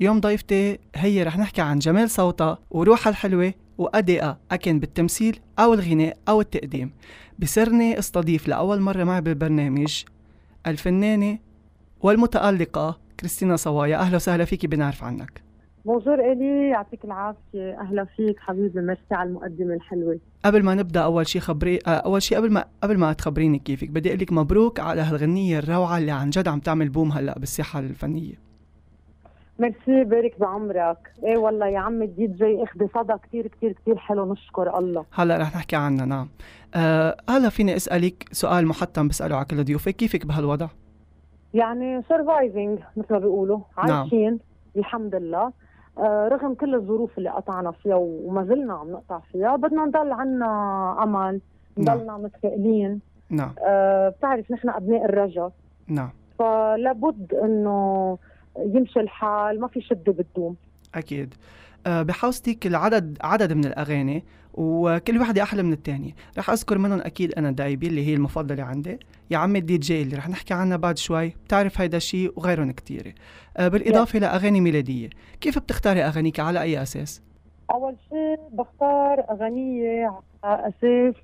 اليوم ضيفتي هي رح نحكي عن جمال صوتها وروحها الحلوة وأدائها أكن بالتمثيل أو الغناء أو التقديم. بسرني أستضيف لأول مرة معي بالبرنامج الفنانة والمتألقة كريستينا صوايا. أهلا وسهلا فيكي بنعرف عنك. بونجور إلي يعطيك العافية. أهلا فيك حبيبي ميرسي على المقدمة الحلوة. قبل ما نبدأ أول شيء خبري آه، أول شيء قبل ما قبل ما تخبريني كيفك بدي أقول لك مبروك على هالغنية الروعة اللي عن جد عم تعمل بوم هلأ بالساحة الفنية. ميرسي بارك بعمرك. إيه والله يا عم الدي جي اخذ صدى كثير كثير كثير حلو نشكر الله. هلأ رح نحكي عنها نعم. آه هلأ فيني أسألك سؤال مهتم بسأله على كل ضيوفك كيفك بهالوضع؟ يعني surviving مثل ما بيقولوا نعم. عايشين الحمد لله. رغم كل الظروف اللي قطعنا فيها وما زلنا عم نقطع فيها بدنا نضل عنا امل نعم. نضلنا متفائلين. نعم. آه بتعرف نحن أبناء الرجا نعم. فلابد إنه يمشي الحال ما في شدة بتدوم أكيد. آه بحوزتك العدد عدد من الأغاني وكل وحده أحلى من الثانية رح أذكر منهم أكيد أنا دايبي اللي هي المفضلة عندي. يا عمي الدي جي اللي رح نحكي عنها بعد شوي. بتعرف هيدا الشيء وغيرهم كتير. آه بالإضافة لأغاني ميلادية. كيف بتختاري أغانيك؟ على أي أساس؟ أول شيء بختار أغنية على أساس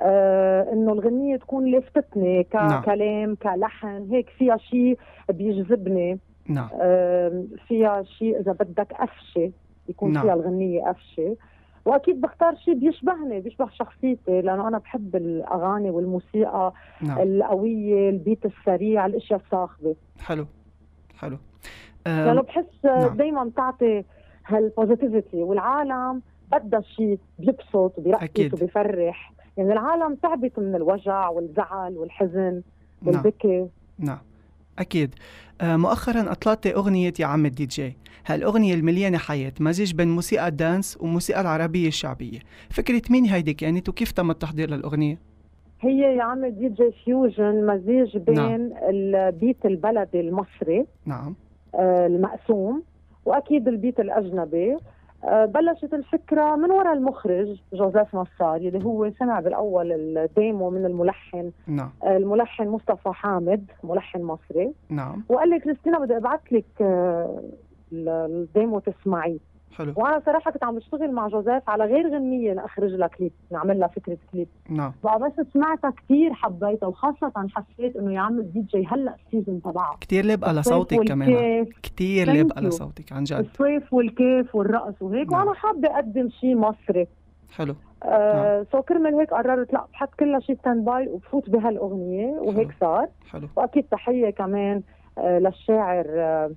آه إنه الغنية تكون لفتتني نعم. ككلام كلحن هيك فيها شيء بيجذبني. نعم. آه فيها شيء إذا بدك قفشة يكون نعم. فيها الغنية قفشة. وأكيد بختار شيء بيشبهني بيشبه شخصيتي لأنه أنا بحب الأغاني والموسيقى نعم. القوية البيت السريع الأشياء الصاخبة. حلو حلو. لأنه آه بحس نعم. دائما بتعطي هالبوزيتيفيتي والعالم بدها شيء بيبسط وبيرقص. وبيفرح. يعني العالم تعبت من الوجع والزعل والحزن نعم. والبكي. نعم. أكيد. آه مؤخرا أطلقت أغنية يا عم الدي جي. هالأغنية المليانة حياة مزيج بين موسيقى ال dance وموسيقى العربية الشعبية. فكرة مين هيدي كانت وكيف تم التحضير للأغنية؟ هي يا عم DJ fusion مزيج بين نعم. ال beat البلدي المصري نعم. آه، المقسوم وأكيد ال beat الأجنبي. بلشت الفكرة من وراء المخرج جوزيف نصار اللي هو سمع بالأول ال demo من الملحن. نعم. آه، الملحن مصطفى حامد ملحن مصري. نعم. وقال لي كريستينا بدي أبعث لك آه، ال- ال demo تسمعيه. حلو. وأنا صراحة كنت عم بشتغل مع جوزيف على غير غنية لاخرج لها كليب نعمل لها فكرة كليب. نعم. بقى بس سمعتها كثير حبيتها وخاصة حسيت إنه يا عم الدي جي هلأ ال season تبعها. كتير لبقى لصوتك كمان. Thank لبقى. لصوتك عن جد. الصيف والكيف والرقص وهيك نعم. وأنا حابة أقدم شيء مصري. حلو. آه so كرمال هيك قررت لا بحط كلها شيء stand by وبفوت بهالأغنية وهيك صار. حلو. وأكيد تحية كمان آه للشاعر آه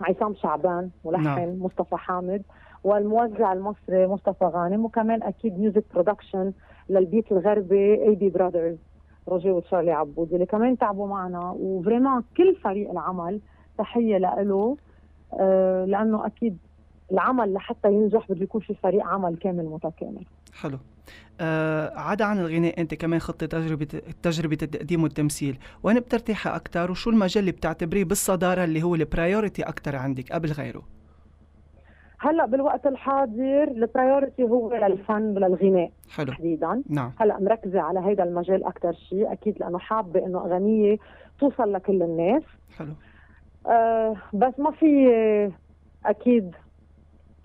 عصام شعبان ملحن نعم. مصطفى حامد والموزع المصري مصطفى غانم وكمان أكيد music production لل beat الغربي AB Brothers روجي وتشارلي عبود اللي كمان تعبوا معنا وفريمان كل فريق العمل تحية له آه لأنه أكيد العمل لحتى ينجح بده يكون في فريق عمل كامل متكامل حلو. آه عدا عن الغناء أنت كمان خطة تجربة تجربة التقديم والتمثيل. وين بترتاحي أكثر وشو المجال اللي بتعتبريه بالصدارة اللي هو ال priority أكثر عندك قبل غيره؟ هلأ بالوقت الحاضر ال priority هو للفن وللغناء حلو. تحديدا. نعم. هلأ مركزة على هذا المجال أكثر شيء أكيد لأنه حابة إنه أغنية توصل لكل الناس. حلو. آه بس ما في أكيد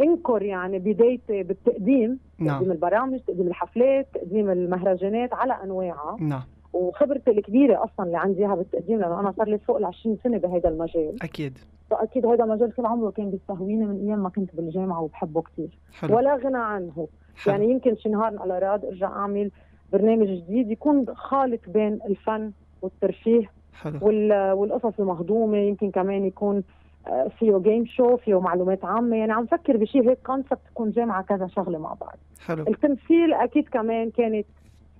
انكر يعني بدايتي بالتقديم نعم. تقديم البرامج تقديم الحفلات تقديم المهرجانات على أنواعها. نعم. وخبرتي الكبيرة أصلا اللي عندي إياها بالتقديم لأنه أنا صار لي فوق ال 20 سنة بهذا المجال. أكيد. فأكيد هذا المجال طول عمره كان بيستهويني من أيام ما كنت بالجامعة وبحبه كثير ولا غنى عنه. حلو. يعني يمكن شي نهار على راد أرجع أعمل برنامج جديد يكون خالط بين الفن والترفيه حلو. وال- والقصص المهضومة يمكن كمان يكون فيه جيم شو فيه معلومات عامة. يعني عم فكر بشيء هيك كونسبت تكون جامعة كذا شغلة مع بعض. حلو. التمثيل أكيد كمان كانت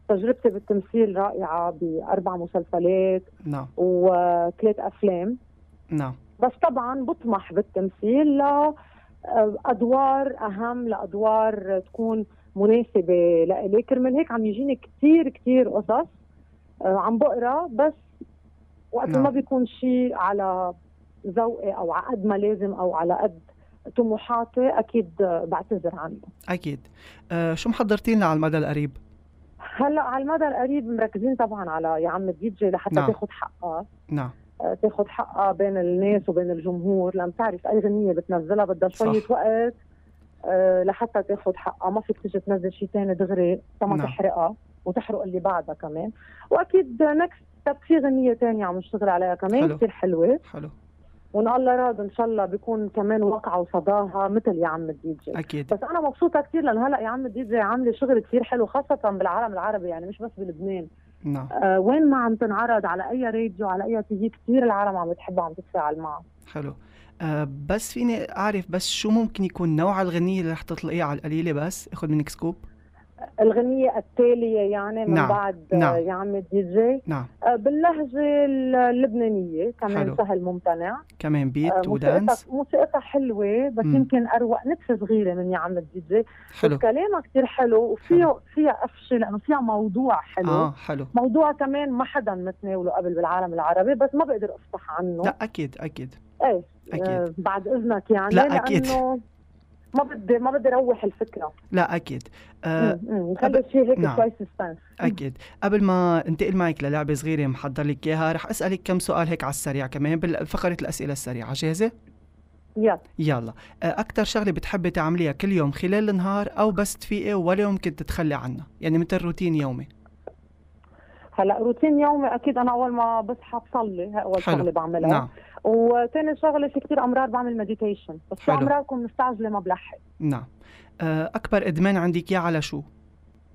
تجربتي بالتمثيل رائعة بأربع مسلسلات نعم. وثلاث أفلام. نعم. بس طبعا بطمح بالتمثيل ل أدوار أهم لأدوار تكون مناسبة لإلي. كرمال هيك عم يجيني كثير كثير قصص آه، عم بقرأ بس وقت نعم. ما بيكون شيء على ذوقي أو على قد ما لازم أو على قد طموحاتي أكيد بعتذر عنه. أكيد. آه شو محضرتين لنا على المدى القريب؟ هلأ على المدى القريب مركزين طبعا على يا عم الدي جي لحتى نعم. تاخذ حقها. نعم. آه، تاخذ حقها بين الناس وبين الجمهور لأن بتعرف أي غنية بتنزلها بدها شوية. وقت آه، لحتى تاخذ حقها. ما فيك تيجي تنزل شيء ثاني دغري تما نعم. تحرقها وتحرق اللي بعدها كمان. وأكيد next step في غنية ثانية عم نشتغل عليها كمان. كثير حلوة. حلو. وإن الله راد إن شاء الله بيكون كمان وقعة وصداها مثل يا عم الدي جي. أكيد. بس أنا مبسوطة كثير لأنه هلأ يا عم الدي جي عاملة شغل كثير حلو خاصة بالعالم العربي يعني مش بس بلبنان. نعم. آه وين ما عم تنعرض على أي راديو على أي TV كثير العالم عم بتحبها عم تتفاعل معها حلو. أه بس فيني أعرف بس شو ممكن يكون نوع الغنية اللي رح تطلقيها على القليلة بس؟ أخذ منك scoop. الغنية التالية يعني من نعم، بعد آه، نعم. يا عم الدي جي. نعم. آه، باللهجة اللبنانية كمان حلو. سهل ممتنع. كمان آه، beat و dance موسيقتها حلوة بس مم. يمكن أروق نتفة صغيرة من يا عم الدي جي. حلو. كلامها كثير حلو وفيها فيها قفشة لأنه فيها موضوع حلو. آه حلو. موضوع كمان ما حدا متناوله قبل بالعالم العربي بس ما بقدر افتح عنه. لا أكيد أكيد. إيه أكيد. آه بعد إذنك يعني لا، أكيد. ما بدي ما بدي روح الفكرة. لا أكيد. أه الشيء هيك نعم. شوي سسبنس أكيد. قبل ما انتقل معك للعبة صغيرة محضر لك إياها رح أسألك كم سؤال هيك على السريع كمان بفقره الأسئلة السريعة. جاهزة؟ يلا. يلا. أكثر شغلة بتحبي تعمليها كل يوم خلال النهار أو بس تفيقي ولا يمكن تتخلي عنها؟ يعني مثل روتين يومي. هلا روتين يومي أكيد أنا أول ما بصحى بصلي أول. شغلة بعملها. نعم. وثاني شغلة في كثير امرار بعمل مديتيشن بس في. امرار بكون مستعجلة ما بلحق. نعم. آه، أكبر إدمان عندك إياه على شو؟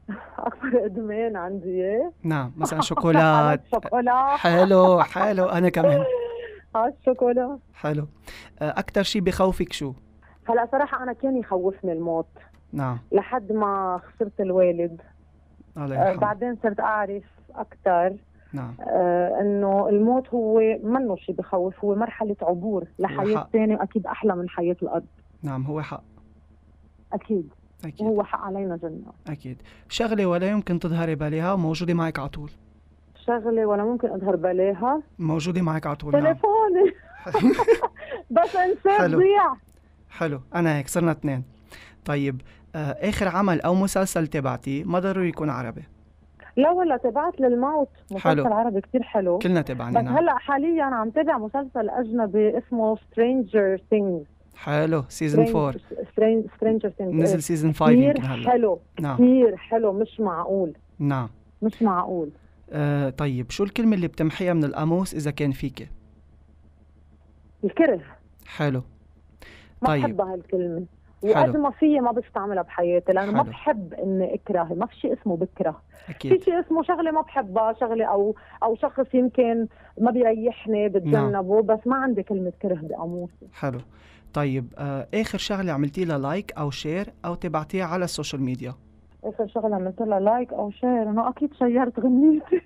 أكبر إدمان عندي اياه نعم مثلا شوكولات. حلو حلو. أنا كمان. على الشوكولا حلو. آه، أكثر شيء بخوفك شو؟ هلأ صراحة أنا كان يخوفني الموت. نعم. لحد ما خسرت الوالد. الله آه، يرحمه. بعدين صرت أعرف أكثر نعم. آه إنه الموت هو منه شيء بخوف هو مرحلة عبور لحياة. ثانية وأكيد أحلى من حياة الأرض نعم هو حق. أكيد. أكيد. وهو حق علينا جنه أكيد. شغلة ولا يمكن تظهري باليها وموجوده معك على طول. شغلة ولا ممكن أظهر بلاها؟ موجودة معك على طول نعم. تليفوني بس انساه حلو. ضيع حلو. أنا هيك صرنا اثنين. طيب آه، آخر عمل أو مسلسل تابعتيه ما ضروري يكون عربي. لا ولا تابعت للموت. حلو. مسلسل عربي كثير حلو. كلنا تابعناه بس نعم. هلأ حاليا عم تابع مسلسل أجنبي اسمه سترينجر ثينجز حلو. season 4 Stranger Things نزل season 5 يمكن كثير هلأ. حلو. نعم. كثير حلو. مش معقول. نعم. مش معقول. آه طيب. شو الكلمة اللي بتمحيها من القاموس إذا كان فيك؟ الكره. حلو. ما طيب. بحب هالكلمة حلو. وقد ما في ما بستعملها بحياتي لأنه ما. بحب إني اكره ما في شيء اسمه بكره. في أكيد شيء اسمه شغلة ما بحبها شغلة أو أو شخص يمكن ما بيريحني بتجنبه بس ما عندي كلمة كره بقاموسي حلو. طيب آه آخر شغلة عملتي لها like أو share أو تابعتيها على ال social media آخر شغلة عملت لها like أو share أنا أكيد شيرت غنيتي.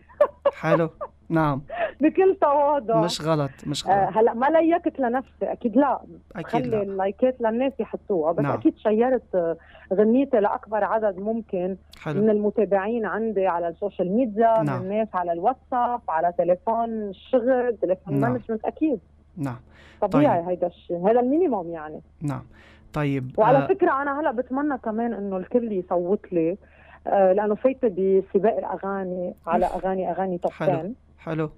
حلو. نعم. بكل تواضع. مش غلط مش آه غلط. هلا ما ليكت لنفسي أكيد لا. أكيد خلي لا. اللايكات للناس يحطوها بس نعم. أكيد شيرت آه، غنيتي لأكبر عدد ممكن من حلو المتابعين عندي على ال social media نعم. من الناس على الواتساب على تليفون الشغل تليفون نعم. management أكيد. نعم. طبيعي طيب. هيدا الشيء هذا ال minimum يعني. نعم. طيب وعلى آه فكرة أنا هلا بتمنى كمان إنه الكل يصوت لي آه لأنه فايتة بسباق الأغاني على أغاني أغاني top حلو. 10 حلو.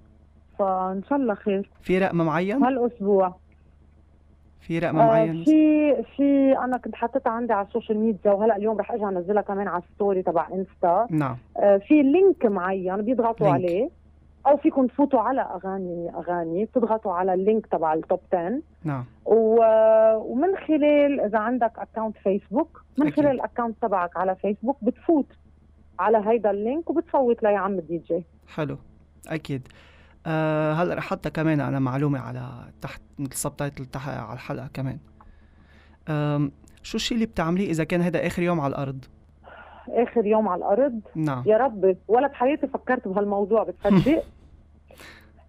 فإن شاء الله خير. في رقم معين؟ هالأسبوع. في رقم آه معين؟ في في أنا كنت حاطتها عندي على ال social media وهلأ اليوم رح ارجع أنزلها كمان على ال story تبع إنستا. نعم. آه في link معين بيضغطوا link. عليه أو فيكم تفوتوا على أغاني أغاني بتضغطوا على ال link تبع ال top 10 نعم. و- ومن خلال إذا عندك account فيسبوك من أكيد. خلال ال account تبعك على فيسبوك بتفوت على هيدا ال link وبتصوت ليا عم الدي جي. حلو. أكيد. آه هلا رح احطها كمان على معلومة على تحت ال subtitle تحت على الحلقة كمان. شو الشيء اللي بتعمليه إذا كان هذا آخر يوم على الأرض؟ آخر يوم على الأرض؟ نعم. يا ربي ولا بحياتي فكرت بهالموضوع بتصدق؟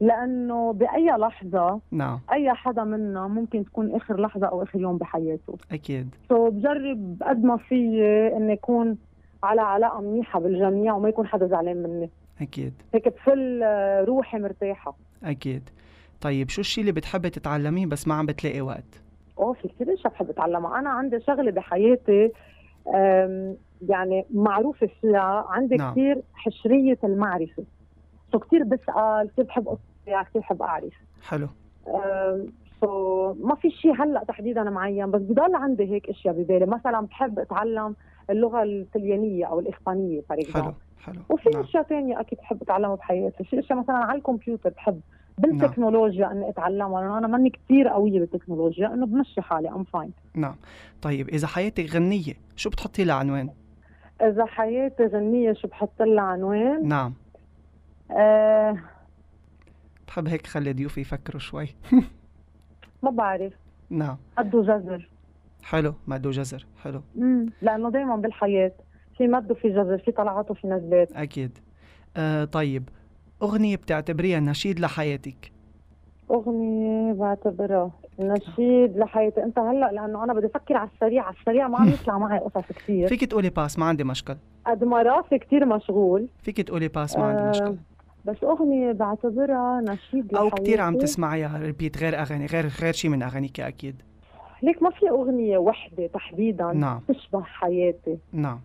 لأنه بأي لحظة نعم. أي حدا منا ممكن تكون آخر لحظة أو آخر يوم بحياته. أكيد. so بجرب قد ما فيي إني أكون على علاقة منيحة بالجميع وما يكون حدا زعلان مني. أكيد. هيك بفل آه، روحي مرتاحة. أكيد. طيب شو الشيء اللي بتحبي تتعلميه بس ما عم بتلاقي وقت؟ أوه في كثير أشياء بحب أتعلمها. أنا عندي شغلة بحياتي يعني معروفة فيها. عندي نعم. كثير حشرية المعرفة. so كثير بسأل كثير بحب اقرا كثير بحب أعرف. حلو. so ما في شيء هلأ تحديدا معين بس بضل عندي هيك أشياء ببالي. مثلا بحب أتعلم اللغة الطليانيه أو الإسبانية فريق حلو حلو. وفي نعم. أشياء ثانية أكيد بحب اتعلمها بحياتي. في أشياء مثلا على الكمبيوتر بحب بالتكنولوجيا اني أتعلمها لأنه أنا ماني كثير قوية بالتكنولوجيا انه بمشي حالي I'm fine نعم. طيب إذا حياتك غنية شو بتحطي لها عنوان؟ إذا حياتي غنية شو بحط لها عنوان؟ نعم. آه. بحب هيك خلي ضيوفي يفكروا شوي. ما بعرف. نعم. مد وجزر حلو مد وجزر حلو. امم لأنه دائما بالحياة في مد وفي جزر في طلعات وفي نزلات. أكيد. آه طيب أغنية بتعتبريها نشيد لحياتك؟ أغنية بعتبرها نشيد لحياتي. أنت هلأ لأنه أنا بدي أفكر على السريع على السريع ما عم يطلع معي قصص كثير فيك تقولي pass ما عندي مشكل. قد ما راسي كثير مشغول. فيك تقولي pass ما عندي آه، مشكل. بس أغنية بعتبرها نشيد أو لحياتي كثير عم تسمعيها ريبيت غير أغاني غير غير شيء من أغانيك أكيد. ليك ما في أغنية وحدة تحديدا نعم. تشبه حياتي؟ نعم.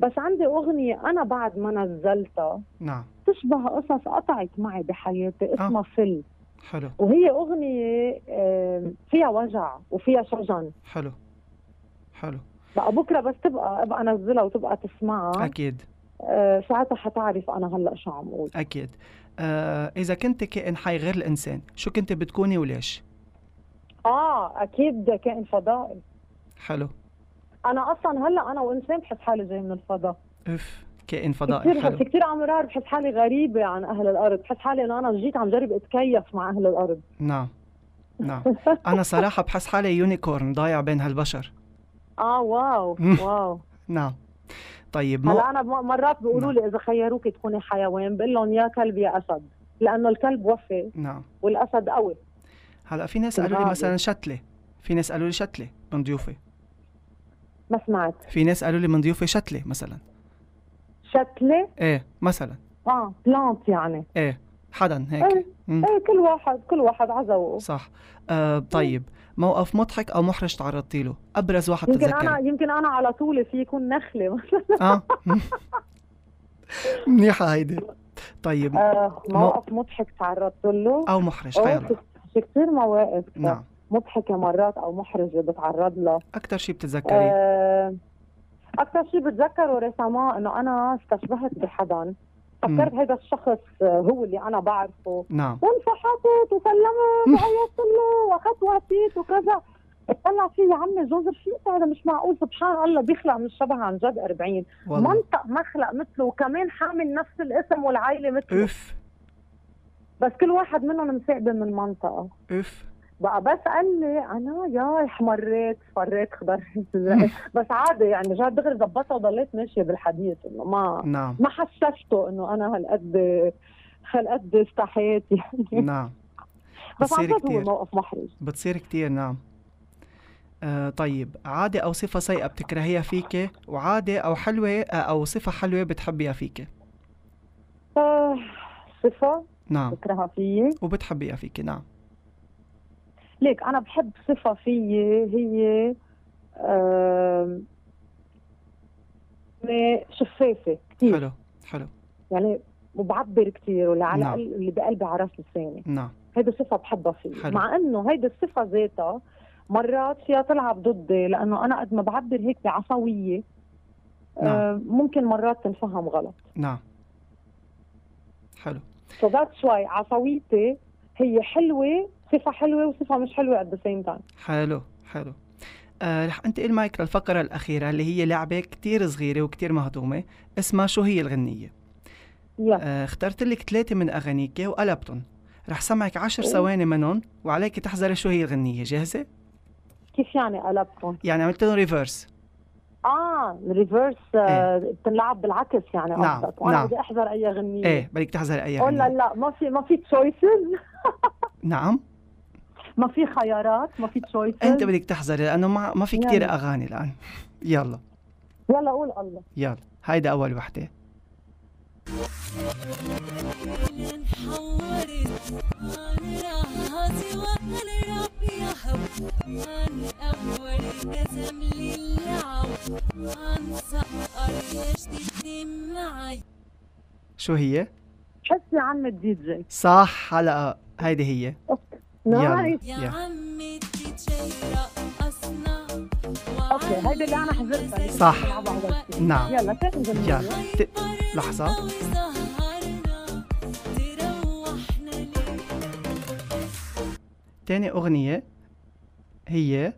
بس عندي أغنية أنا بعد ما نزلتها نعم. تشبه قصص قطعت معي بحياتي اسمها فل حلو. وهي أغنية فيها وجع وفيها شجن. حلو. حلو. بقى بكرة بس تبقى أبقى أنزلها وتبقى تسمعها. أكيد. آه ساعتها حتعرف أنا هلأ شو عم أقول. أكيد. آه إذا كنت كائن حي غير الإنسان شو كنت بتكوني وليش؟ آه أكيد كائن فضائي. حلو. أنا أصلا هلأ أنا وإنسان بحس حالي جاي من الفضاء. اف كائن فضائي كثير حلو. كثير امرار بحس حالي غريبه عن أهل الأرض. بحس حالي إنه أنا جيت عم جرب أتكيف مع أهل الأرض. نعم نعم. أنا صراحة بحس حالي unicorn ضايع بين هالبشر. آه wow. wow. نعم. طيب هلأ أنا مرات بيقولوا لي إذا خيروك تكوني حيوان بقول لهم يا كلب يا أسد لأنه الكلب وفي. نعم. والأسد قوي. هلا في ناس قالوا لي. مثلا شتلة. في ناس قالوا لي شتلة من ضيوفي. ما سمعت. في ناس قالوا لي من ضيوفي شتلة مثلا. شتلة؟ إيه مثلا. آه بلانت يعني. إيه حدا هيك. إيه. إيه كل واحد كل واحد على ذوقه. صح. آه طيب. موقف مضحك أو محرج تعرضتي له؟ أبرز واحد يمكن أنا بتتذكري يمكن أنا على طول في يكون نخلة مثلا. آه. منيحة هيدي. طيب. آه موقف مضحك تعرضت له. أو محرج خير في- كثير مواقف نعم. مضحكة مرات أو محرجة بتعرض لها. أكثر شيء بتتذكري؟ آه أكثر شيء بتذكره ريسامون إنه أنا استشبهت بحدا. فكرت هذا الشخص هو اللي أنا بعرفه. نعم. وانفحطت وسلمت وعيطت له وأخذت وقتيت وكذا. اطلع فيه يا عمي جوزر شو هذا مش معقول. سبحان الله بيخلق من الشبه عن جد 40 والله. منطق مخلق مثله وكمان حامل نفس الاسم والعائله مثله. بس كل واحد منهم مساعده من منطقه إف. بقى بس قال لي أنا يا احمريت فريت خضرت. بس عادي يعني جد دغري ظبطها وضليت ماشية بالحديث إنه ما نعم. ما حسسته إنه أنا هالقد هالقد استحيت يعني. نعم. بس عن جد هو كتير. موقف محرج. بتصير كتير نعم. آه طيب عادة أو صفة سيئة بتكرهيها فيك وعادة أو حلوة آه، أو صفة حلوة بتحبيها فيك آه، صفة؟ نعم. بكرهها فيي؟ وبتحبيها فيك نعم. ليك أنا بحب صفة فيي هي إني شفافة كثير حلو حلو. يعني وبعبر كثير واللي على نعم. اللي بقلبي على راس لساني نعم. هيدي صفة بحبها حلو. مع إنه هيدي الصفة ذاتها مرات فيها تلعب ضدي لأنه أنا قد ما بعبر هيك بعفوية آه ممكن مرات تنفهم غلط. نعم. حلو. so that's why عفويتي هي حلوة صفة حلوة وصفة مش حلوة at the same time حلو حلو آه رح انتقل معك للفقرة الأخيرة اللي هي لعبة كتير صغيرة وكتير مهضومة اسمها شو هي الغنية يا آه اخترت لك ثلاثة من أغانيك وقلبتهم رح سمعك عشر أوه. ثواني منهم وعليك تحذري شو هي الغنية جاهزة؟ كيف يعني قلبتهم؟ يعني عملت لهم reverse آه ال reverse آه بتنلعب بالعكس يعني نعم، قصدك. وأنا نعم. بدي أحضر أي غنية. إيه بدك تحذري أي أو لا غنية. لا ما في ما في choices نعم. ما في خيارات ما في choices أنت بدك تحذري لأنه ما ما في كتير يلا. أغاني الآن. يلا. يلا قول الله. يلا. هيدا أول وحدة. انحورت أنا راسي وأنا ربي يحب أنا اول شو هي؟ حس يا عم الدي جي. صح. هلا هيدي هي. نايس يلا. عمي الديجي رقصنا أوكي هيدي اللي أنا حضرتها صح. نعم. يلا جميل يلا. ت... لحظة. تاني أغنية هي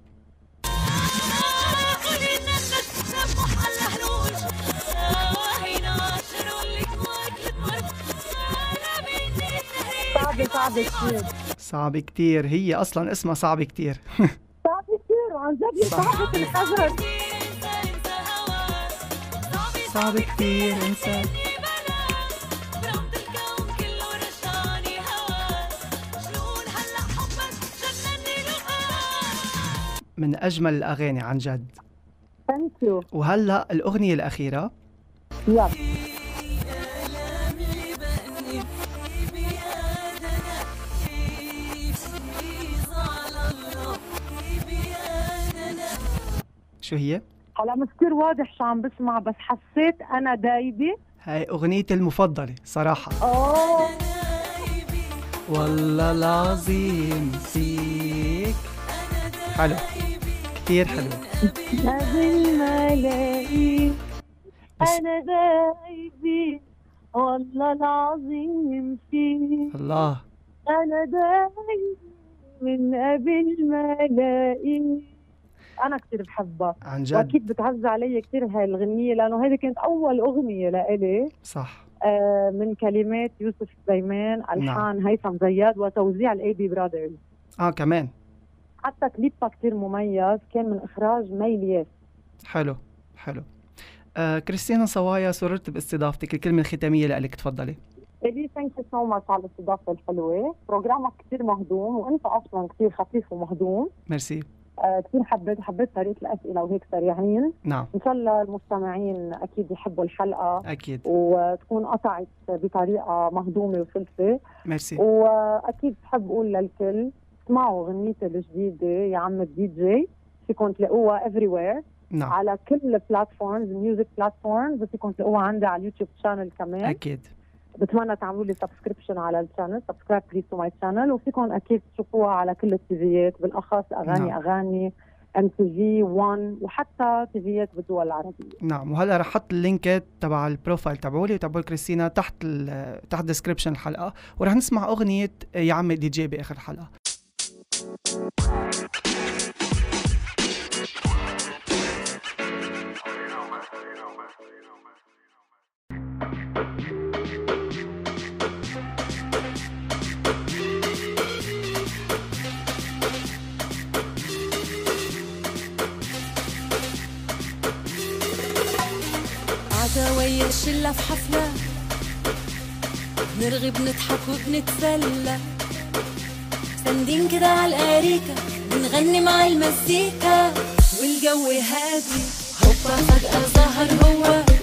صعبة صعبة كثير صعب كتير. هي أصلا اسمها صعب كتير. صعبة كثير وعن جد. صعبة الحجر. صعب كتير انسى. من أجمل الأغاني عن جد. ثانك يو وهلأ الأغنية الأخيرة؟ يلا. شو هي؟ هلا مش كثير واضح شو عم بسمع بس حسيت أنا دايبة. هاي أغنيتي المفضلة صراحة. أوه. والله العظيم فيك. حلو. كتير حلو. قبل ما الاقيك أنا دايبة. والله العظيم فيك. الله. أنا دايبة من قبل ما ألاقيك. أنا كثير بحبها. عن جد؟ وأكيد بتعز علي كثير هاي الغنية لأنه هذه كانت أول أغنية لإلي. صح. آه، من كلمات يوسف سليمان ألحان هيثم زياد وتوزيع الاي بي براذرز آه كمان. حتى كليبها كثير مميز كان من إخراج مي الياس حلو حلو. آه كريستينا صوايا سررت باستضافتك الكلمة الختامية لك تفضلي. الي thank you so much على الاستضافة الحلوة. program ك كثير مهضوم وأنت أصلا كثير خفيف ومهضوم. ميرسي. آه كثير حبيت حبيت طريقة الأسئلة وهيك سريعين. نعم. إن شاء الله المستمعين أكيد يحبوا الحلقة. أكيد. وتكون قطعت بطريقة مهضومة وسلسه ميرسي. وأكيد بحب أقول للكل اسمعوا غنيتي الجديدة يا عم الدي جي. فيكم تلاقوها everywhere نعم. على كل ال platforms music platforms فيكم تلاقوها عندي على ال YouTube channel كمان. أكيد. بتمنى تعملوا لي subscription على ال channel subscribe please to my channel وفيكم أكيد تشوفوها على كل التيفيات بالأخص أغاني نعم. أغاني MTV 1 وحتى تيفيات بالدول العربية. نعم وهلا رح أحط اللينكات تبع ال profile تبعولي وتبع كريستينا تحت تحت description الحلقة. ورح نسمع أغنية يا عمي دي جي بآخر الحلقة ويا الشلة في حفلة. نرغي بنضحك وبنتسلى. ساندين كده على الأريكة بنغني مع المزيكا. والجو هادي هوبا فجأة ظهر هو.